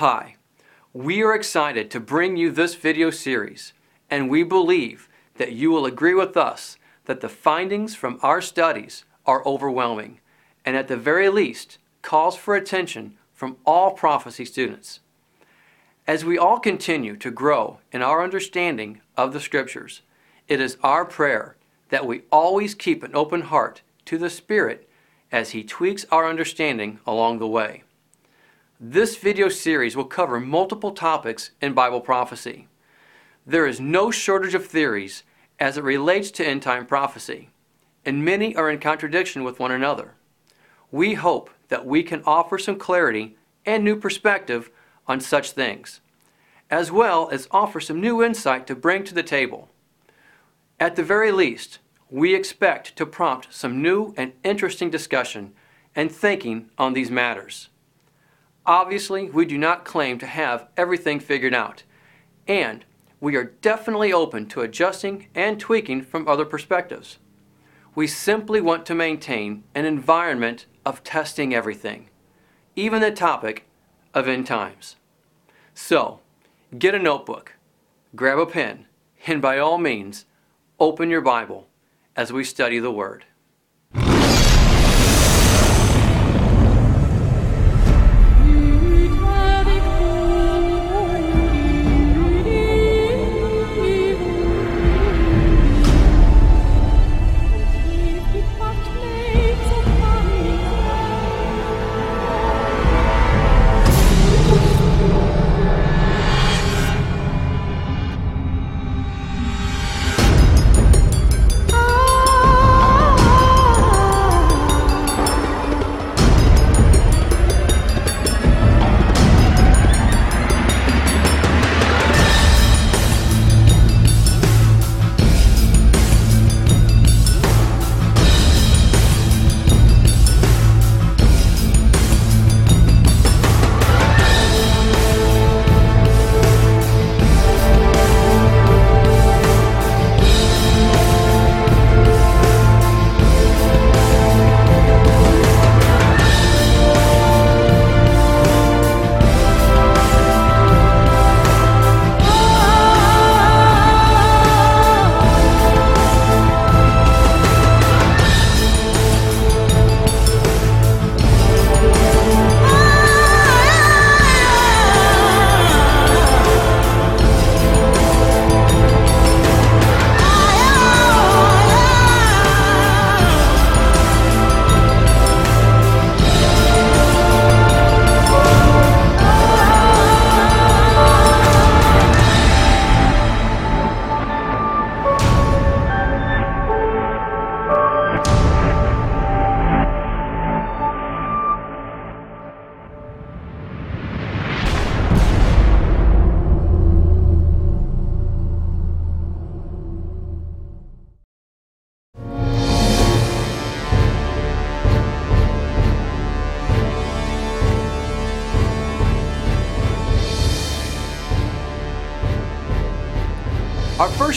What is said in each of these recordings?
Hi, we are excited to bring you this video series, and we believe that you will agree with us that the findings from our studies are overwhelming, and at the very least, calls for attention from all prophecy students. As we all continue to grow in our understanding of the Scriptures, it is our prayer that we always keep an open heart to the Spirit as He tweaks our understanding along the way. This video series will cover multiple topics in Bible prophecy. There is no shortage of theories as it relates to end time prophecy, and many are in contradiction with one another. We hope that we can offer some clarity and new perspective on such things, as well as offer some new insight to bring to the table. At the very least, we expect to prompt some new and interesting discussion and thinking on these matters. Obviously, we do not claim to have everything figured out, and we are definitely open to adjusting and tweaking from other perspectives. We simply want to maintain an environment of testing everything, even the topic of end times. So, get a notebook, grab a pen, and by all means, open your Bible as we study the Word.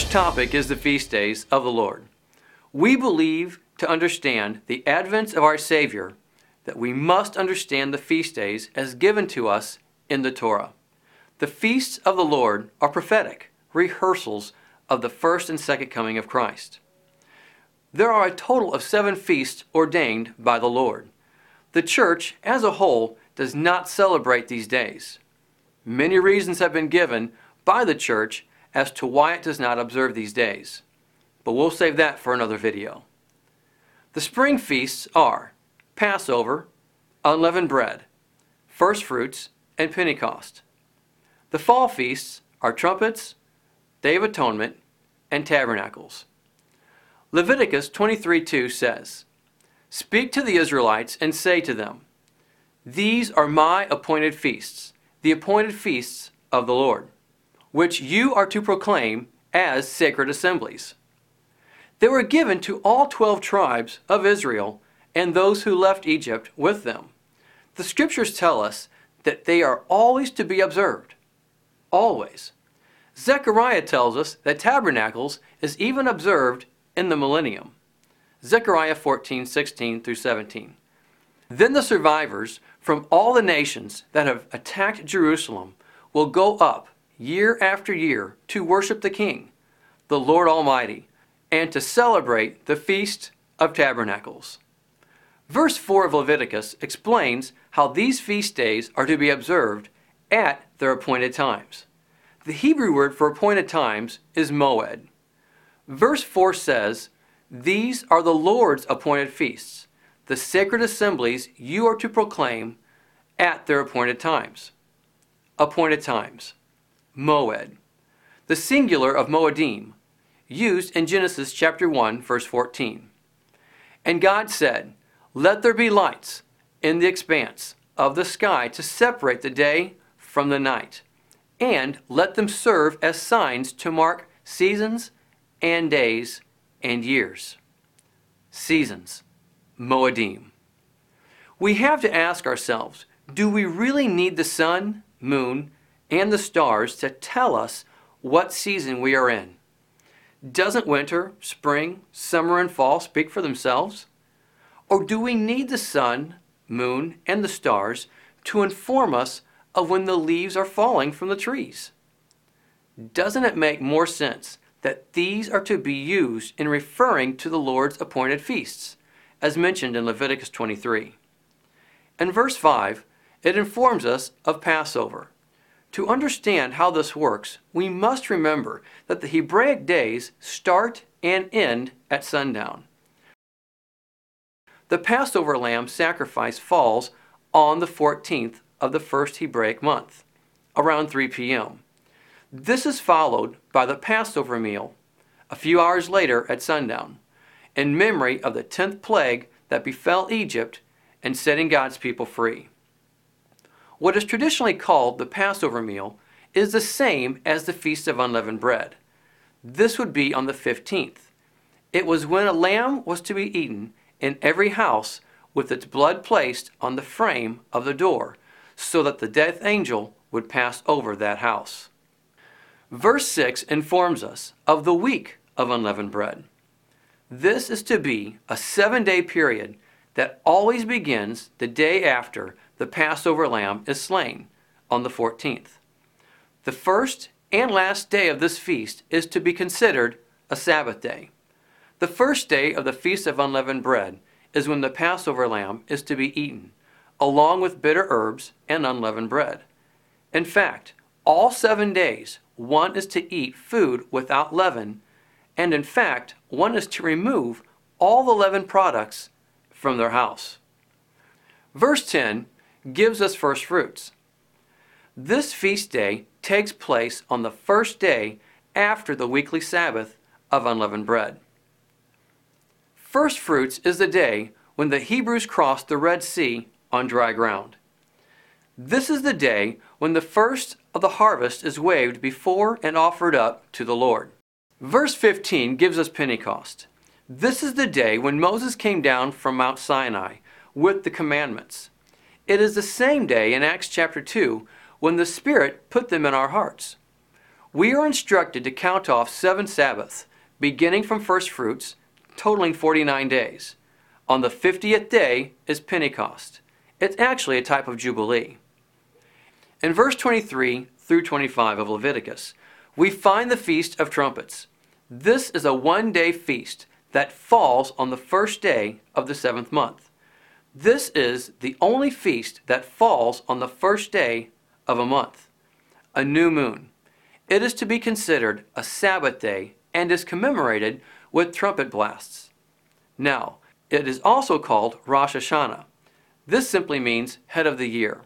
First topic is the feast days of the Lord. We believe to understand the advent of our Savior that we must understand the feast days as given to us in the Torah. The feasts of the Lord are prophetic rehearsals of the first and second coming of Christ. There are a total of seven feasts ordained by the Lord. The church as a whole does not celebrate these days. Many reasons have been given by the church as to why it does not observe these days, but we'll save that for another video. The spring feasts are Passover, unleavened bread, first fruits, and Pentecost. The fall feasts are trumpets, Day of Atonement, and tabernacles. Leviticus 23:2 says, Speak to the Israelites and say to them, These are my appointed feasts, the appointed feasts of the Lord which you are to proclaim as sacred assemblies. They were given to all 12 tribes of Israel and those who left Egypt with them. The scriptures tell us that they are always to be observed. Always. Zechariah tells us that tabernacles is even observed in the millennium. Zechariah 14, 16 through 17. Then the survivors from all the nations that have attacked Jerusalem will go up year after year to worship the King, the Lord Almighty, and to celebrate the Feast of Tabernacles. Verse 4 of Leviticus explains how these feast days are to be observed at their appointed times. The Hebrew word for appointed times is moed. Verse 4 says, These are the Lord's appointed feasts, the sacred assemblies you are to proclaim at their appointed times. Appointed times. Moed. The singular of Moedim, used in Genesis chapter 1, verse 14. And God said, Let there be lights in the expanse of the sky to separate the day from the night, and let them serve as signs to mark seasons and days and years. Seasons. Moedim. We have to ask ourselves do we really need the sun, moon, and the stars to tell us what season we are in? Doesn't winter, spring, summer, and fall speak for themselves? Or do we need the sun, moon, and the stars to inform us of when the leaves are falling from the trees? Doesn't it make more sense that these are to be used in referring to the Lord's appointed feasts, as mentioned in Leviticus 23? In verse 5, it informs us of Passover. To understand how this works, we must remember that the Hebraic days start and end at sundown. The Passover lamb sacrifice falls on the 14th of the first Hebraic month, around 3 p.m. This is followed by the Passover meal a few hours later at sundown, in memory of the 10th plague that befell Egypt and setting God's people free. What is traditionally called the Passover meal is the same as the Feast of Unleavened Bread. This would be on the 15th. It was when a lamb was to be eaten in every house with its blood placed on the frame of the door, so that the death angel would pass over that house. Verse 6 informs us of the week of unleavened bread. This is to be a seven day period that always begins the day after the Passover lamb is slain on the 14th. The first and last day of this feast is to be considered a Sabbath day. The first day of the Feast of Unleavened Bread is when the Passover lamb is to be eaten, along with bitter herbs and unleavened bread. In fact, all seven days, one is to eat food without leaven, and in fact, one is to remove all the leavened products from their house. Verse 10 gives us first fruits. This feast day takes place on the first day after the weekly Sabbath of unleavened bread. First fruits is the day when the Hebrews crossed the Red Sea on dry ground. This is the day when the first of the harvest is waved before and offered up to the Lord. Verse 15 gives us Pentecost. This is the day when Moses came down from Mount Sinai with the commandments. It is the same day in Acts chapter 2 when the Spirit put them in our hearts. We are instructed to count off seven Sabbaths, beginning from first fruits, totaling 49 days. On the 50th day is Pentecost. It's actually a type of Jubilee. In verse 23 through 25 of Leviticus, we find the Feast of Trumpets. This is a one day feast that falls on the first day of the seventh month. This is the only feast that falls on the first day of a month, a new moon. It is to be considered a Sabbath day and is commemorated with trumpet blasts. Now, it is also called Rosh Hashanah. This simply means head of the year.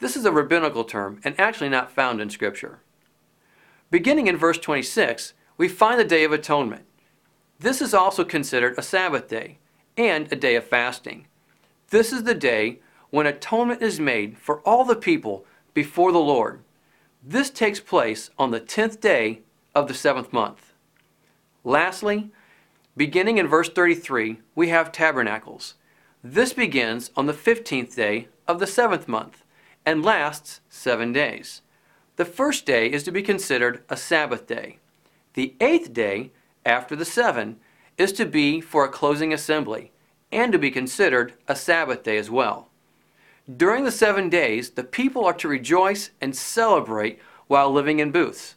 This is a rabbinical term and actually not found in Scripture. Beginning in verse 26, we find the Day of Atonement. This is also considered a Sabbath day and a day of fasting. This is the day when atonement is made for all the people before the Lord. This takes place on the tenth day of the seventh month. Lastly, beginning in verse 33, we have tabernacles. This begins on the fifteenth day of the seventh month and lasts seven days. The first day is to be considered a Sabbath day. The eighth day, after the seven, is to be for a closing assembly and to be considered a Sabbath day as well. During the seven days, the people are to rejoice and celebrate while living in booths,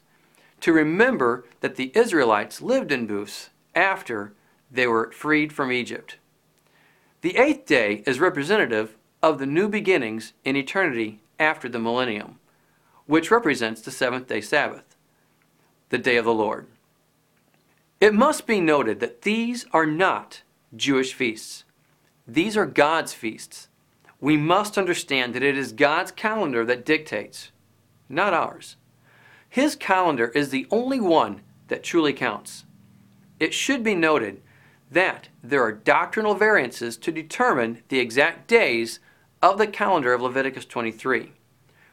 to remember that the Israelites lived in booths after they were freed from Egypt. The eighth day is representative of the new beginnings in eternity after the millennium, which represents the seventh day Sabbath, the day of the Lord. It must be noted that these are not Jewish feasts. These are God's feasts. We must understand that it is God's calendar that dictates, not ours. His calendar is the only one that truly counts. It should be noted that there are doctrinal variances to determine the exact days of the calendar of Leviticus 23.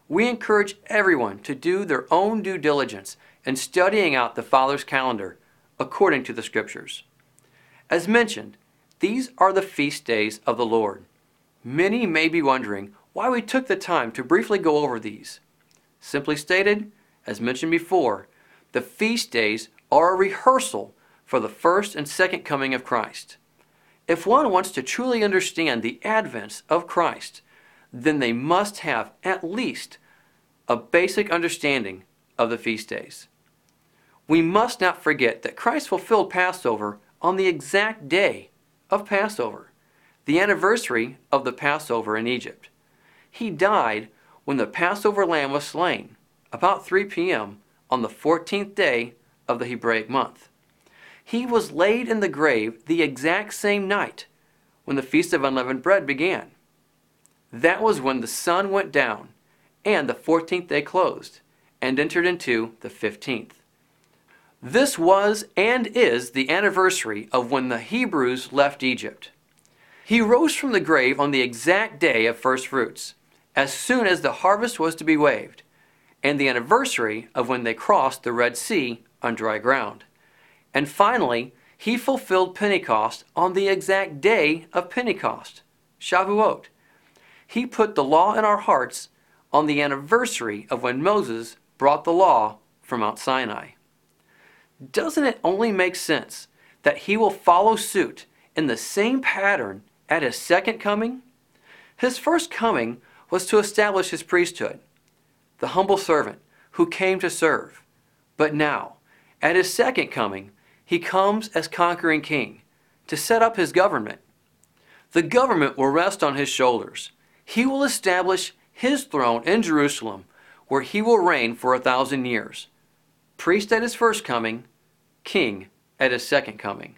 We encourage everyone to do their own due diligence in studying out the Father's calendar according to the Scriptures. As mentioned, these are the feast days of the Lord. Many may be wondering why we took the time to briefly go over these. Simply stated, as mentioned before, the feast days are a rehearsal for the first and second coming of Christ. If one wants to truly understand the advents of Christ, then they must have at least a basic understanding of the feast days. We must not forget that Christ fulfilled Passover on the exact day of Passover, the anniversary of the Passover in Egypt. He died when the Passover lamb was slain, about 3 p.m. on the 14th day of the Hebraic month. He was laid in the grave the exact same night when the Feast of Unleavened Bread began. That was when the sun went down and the 14th day closed and entered into the 15th. This was and is the anniversary of when the Hebrews left Egypt. He rose from the grave on the exact day of first fruits, as soon as the harvest was to be waved, and the anniversary of when they crossed the Red Sea on dry ground. And finally, he fulfilled Pentecost on the exact day of Pentecost, Shavuot. He put the law in our hearts on the anniversary of when Moses brought the law from Mount Sinai. Doesn't it only make sense that he will follow suit in the same pattern at his second coming? His first coming was to establish his priesthood, the humble servant who came to serve. But now, at his second coming, he comes as conquering king to set up his government. The government will rest on his shoulders. He will establish his throne in Jerusalem, where he will reign for a thousand years. Priest at his first coming, king at his second coming.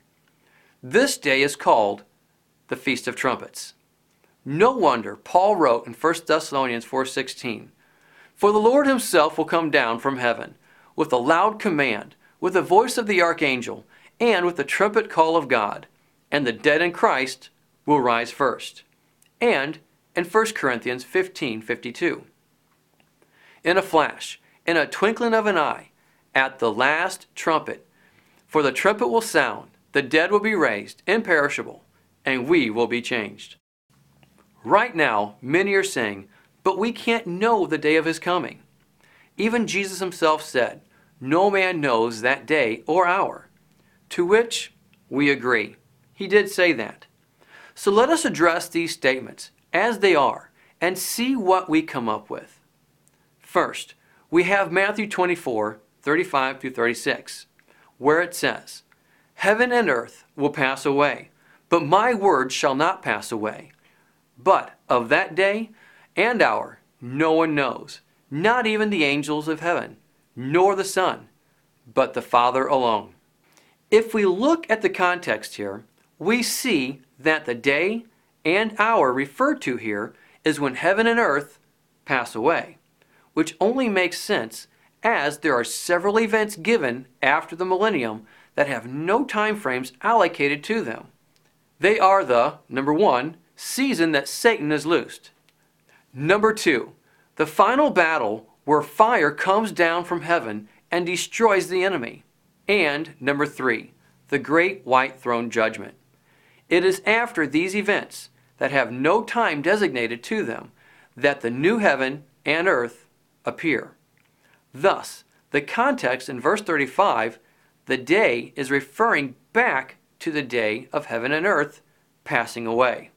This day is called the Feast of Trumpets. No wonder Paul wrote in 1 Thessalonians 4:16, "For the Lord himself will come down from heaven with a loud command, with the voice of the archangel, and with the trumpet call of God, and the dead in Christ will rise first. And in 1 Corinthians 15:52. In a flash, in a twinkling of an eye, at the last trumpet, for the trumpet will sound, the dead will be raised, imperishable, and we will be changed. Right now, many are saying, but we can't know the day of his coming. Even Jesus himself said, no man knows that day or hour. To which we agree. He did say that. So let us address these statements as they are and see what we come up with. First, we have Matthew 24, 35 through 36, where it says, Heaven and earth will pass away, but my word shall not pass away. But of that day and hour no one knows, not even the angels of heaven nor the Son, but the Father alone. If we look at the context here, we see that the day and hour referred to here is when heaven and earth pass away, which only makes sense as there are several events given after the millennium that have no time frames allocated to them. They are the, number one, season that Satan is loosed. Number two, the final battle where fire comes down from heaven and destroys the enemy. And number three, the great white throne judgment. It is after these events that have no time designated to them that the new heaven and earth appear. Thus, the context in verse 35, the day is referring back to the day of heaven and earth passing away.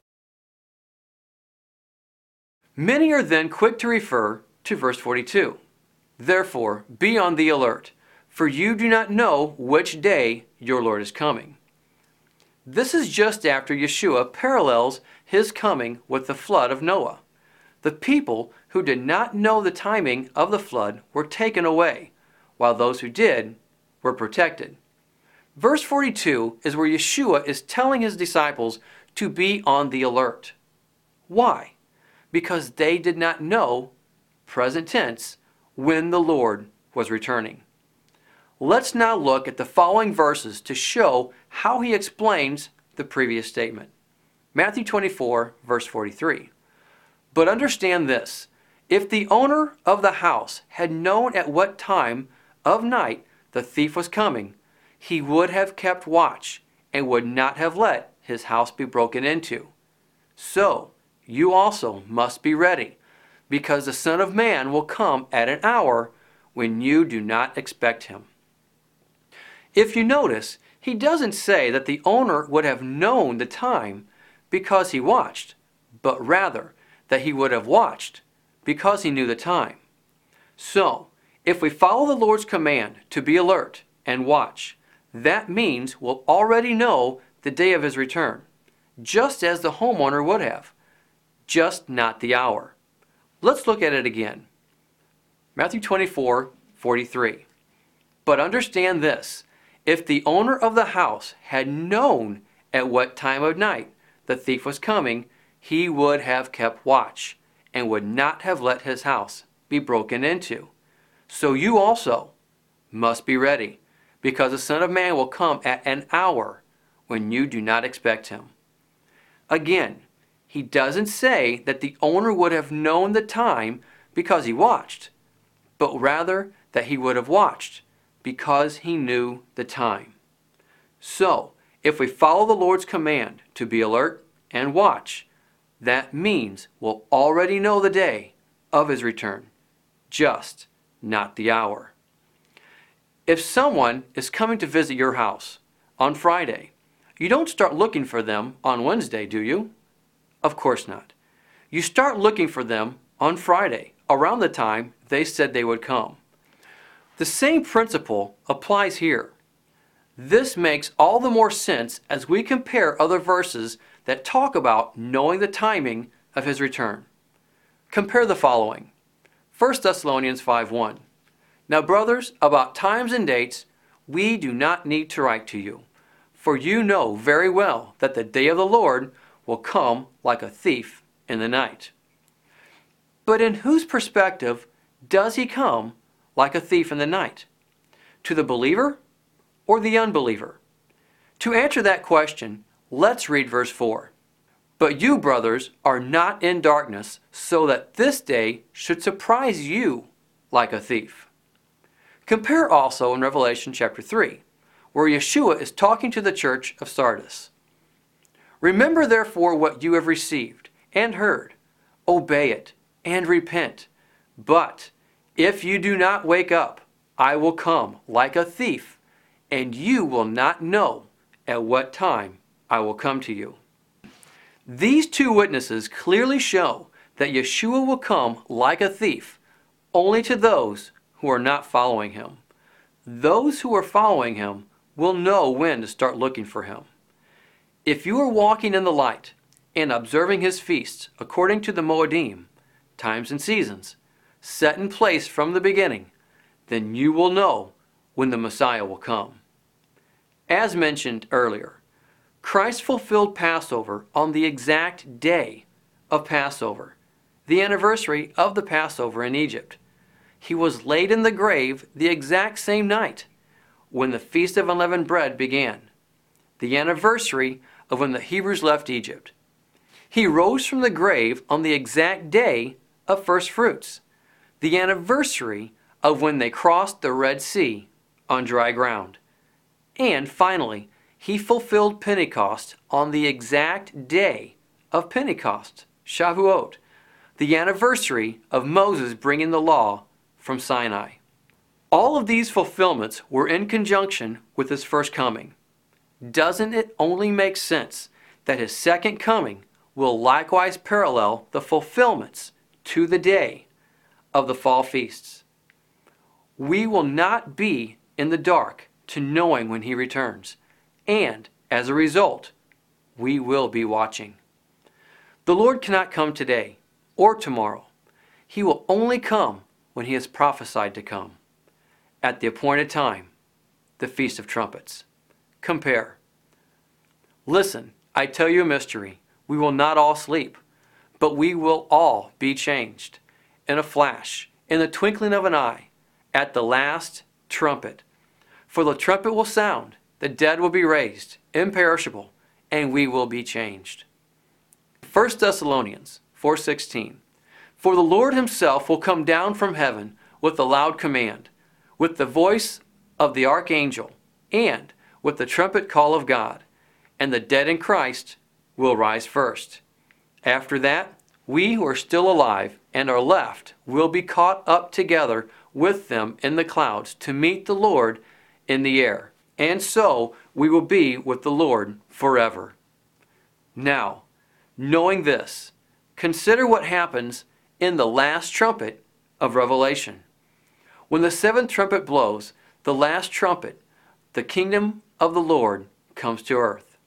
Many are then quick to refer to verse 42. Therefore, be on the alert, for you do not know which day your Lord is coming. This is just after Yeshua parallels his coming with the flood of Noah. The people who did not know the timing of the flood were taken away, while those who did were protected. Verse 42 is where Yeshua is telling his disciples to be on the alert. Why? Because they did not know, present tense, when the Lord was returning. Let's now look at the following verses to show how he explains the previous statement. Matthew 24, verse 43. But understand this if the owner of the house had known at what time of night the thief was coming, he would have kept watch and would not have let his house be broken into. So, you also must be ready, because the Son of Man will come at an hour when you do not expect him. If you notice, he doesn't say that the owner would have known the time because he watched, but rather that he would have watched because he knew the time. So, if we follow the Lord's command to be alert and watch, that means we'll already know the day of his return, just as the homeowner would have, just not the hour. Let's look at it again. Matthew 24, 43. But understand this if the owner of the house had known at what time of night the thief was coming, he would have kept watch and would not have let his house be broken into. So you also must be ready, because the Son of Man will come at an hour when you do not expect him. Again, he doesn't say that the owner would have known the time because he watched, but rather that he would have watched because he knew the time. So, if we follow the Lord's command to be alert and watch, that means we'll already know the day of his return, just not the hour. If someone is coming to visit your house on Friday, you don't start looking for them on Wednesday, do you? Of course not. You start looking for them on Friday, around the time they said they would come. The same principle applies here. This makes all the more sense as we compare other verses that talk about knowing the timing of his return. Compare the following 1 Thessalonians 5:1. Now, brothers, about times and dates, we do not need to write to you, for you know very well that the day of the Lord will come like a thief in the night. But in whose perspective does he come like a thief in the night? To the believer or the unbeliever? To answer that question, let's read verse 4. But you, brothers, are not in darkness, so that this day should surprise you like a thief. Compare also in Revelation chapter 3, where Yeshua is talking to the church of Sardis. Remember therefore what you have received and heard, obey it, and repent. But if you do not wake up, I will come like a thief, and you will not know at what time I will come to you. These two witnesses clearly show that Yeshua will come like a thief only to those who are not following him. Those who are following him will know when to start looking for him. If you are walking in the light and observing his feasts according to the Moedim, times and seasons, set in place from the beginning, then you will know when the Messiah will come. As mentioned earlier, Christ fulfilled Passover on the exact day of Passover, the anniversary of the Passover in Egypt. He was laid in the grave the exact same night when the Feast of Unleavened Bread began, the anniversary of when the Hebrews left Egypt. He rose from the grave on the exact day of first fruits, the anniversary of when they crossed the Red Sea on dry ground. And finally, he fulfilled Pentecost on the exact day of Pentecost, Shavuot, the anniversary of Moses bringing the law from Sinai. All of these fulfillments were in conjunction with his first coming. Doesn't it only make sense that his second coming will likewise parallel the fulfillments to the day of the fall feasts. We will not be in the dark to knowing when He returns, and as a result, we will be watching. The Lord cannot come today or tomorrow. He will only come when He has prophesied to come. At the appointed time, the Feast of Trumpets. Compare. Listen, I tell you a mystery. We will not all sleep, but we will all be changed in a flash, in the twinkling of an eye, at the last trumpet. For the trumpet will sound, the dead will be raised, imperishable, and we will be changed. 1 Thessalonians 4:16 For the Lord himself will come down from heaven with a loud command, with the voice of the archangel, and with the trumpet call of God, and the dead in Christ will rise first. After that, we who are still alive and are left will be caught up together with them in the clouds to meet the Lord in the air. And so we will be with the Lord forever. Now, knowing this, consider what happens in the last trumpet of Revelation. When the seventh trumpet blows, the last trumpet, the kingdom of the Lord comes to earth.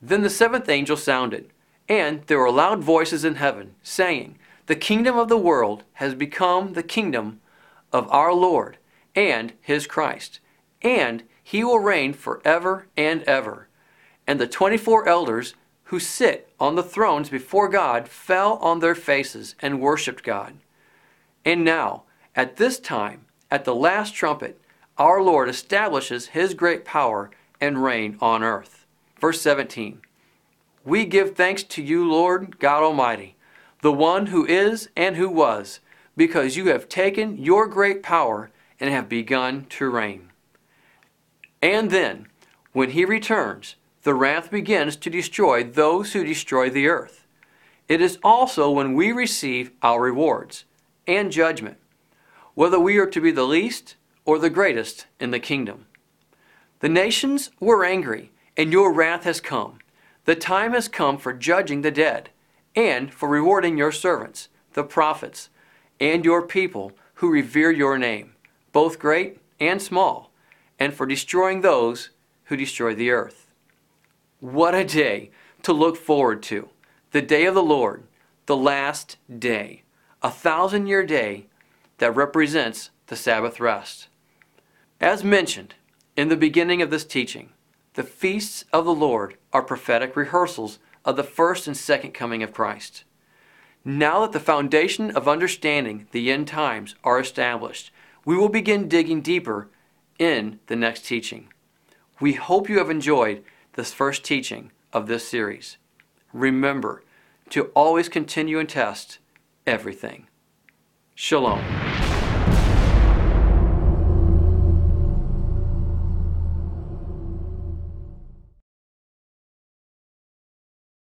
Then the seventh angel sounded, and there were loud voices in heaven, saying, The kingdom of the world has become the kingdom of our Lord and his Christ, and he will reign forever and ever. And the twenty four elders who sit on the thrones before God fell on their faces and worshipped God. And now, at this time, at the last trumpet, our Lord establishes his great power and reign on earth. Verse 17 We give thanks to you, Lord God Almighty, the one who is and who was, because you have taken your great power and have begun to reign. And then, when he returns, the wrath begins to destroy those who destroy the earth. It is also when we receive our rewards and judgment, whether we are to be the least or the greatest in the kingdom. The nations were angry, and your wrath has come. The time has come for judging the dead, and for rewarding your servants, the prophets, and your people who revere your name, both great and small, and for destroying those who destroy the earth. What a day to look forward to! The day of the Lord, the last day, a thousand year day that represents the Sabbath rest. As mentioned in the beginning of this teaching, the feasts of the Lord are prophetic rehearsals of the first and second coming of Christ. Now that the foundation of understanding the end times are established, we will begin digging deeper in the next teaching. We hope you have enjoyed this first teaching of this series. Remember to always continue and test everything. Shalom.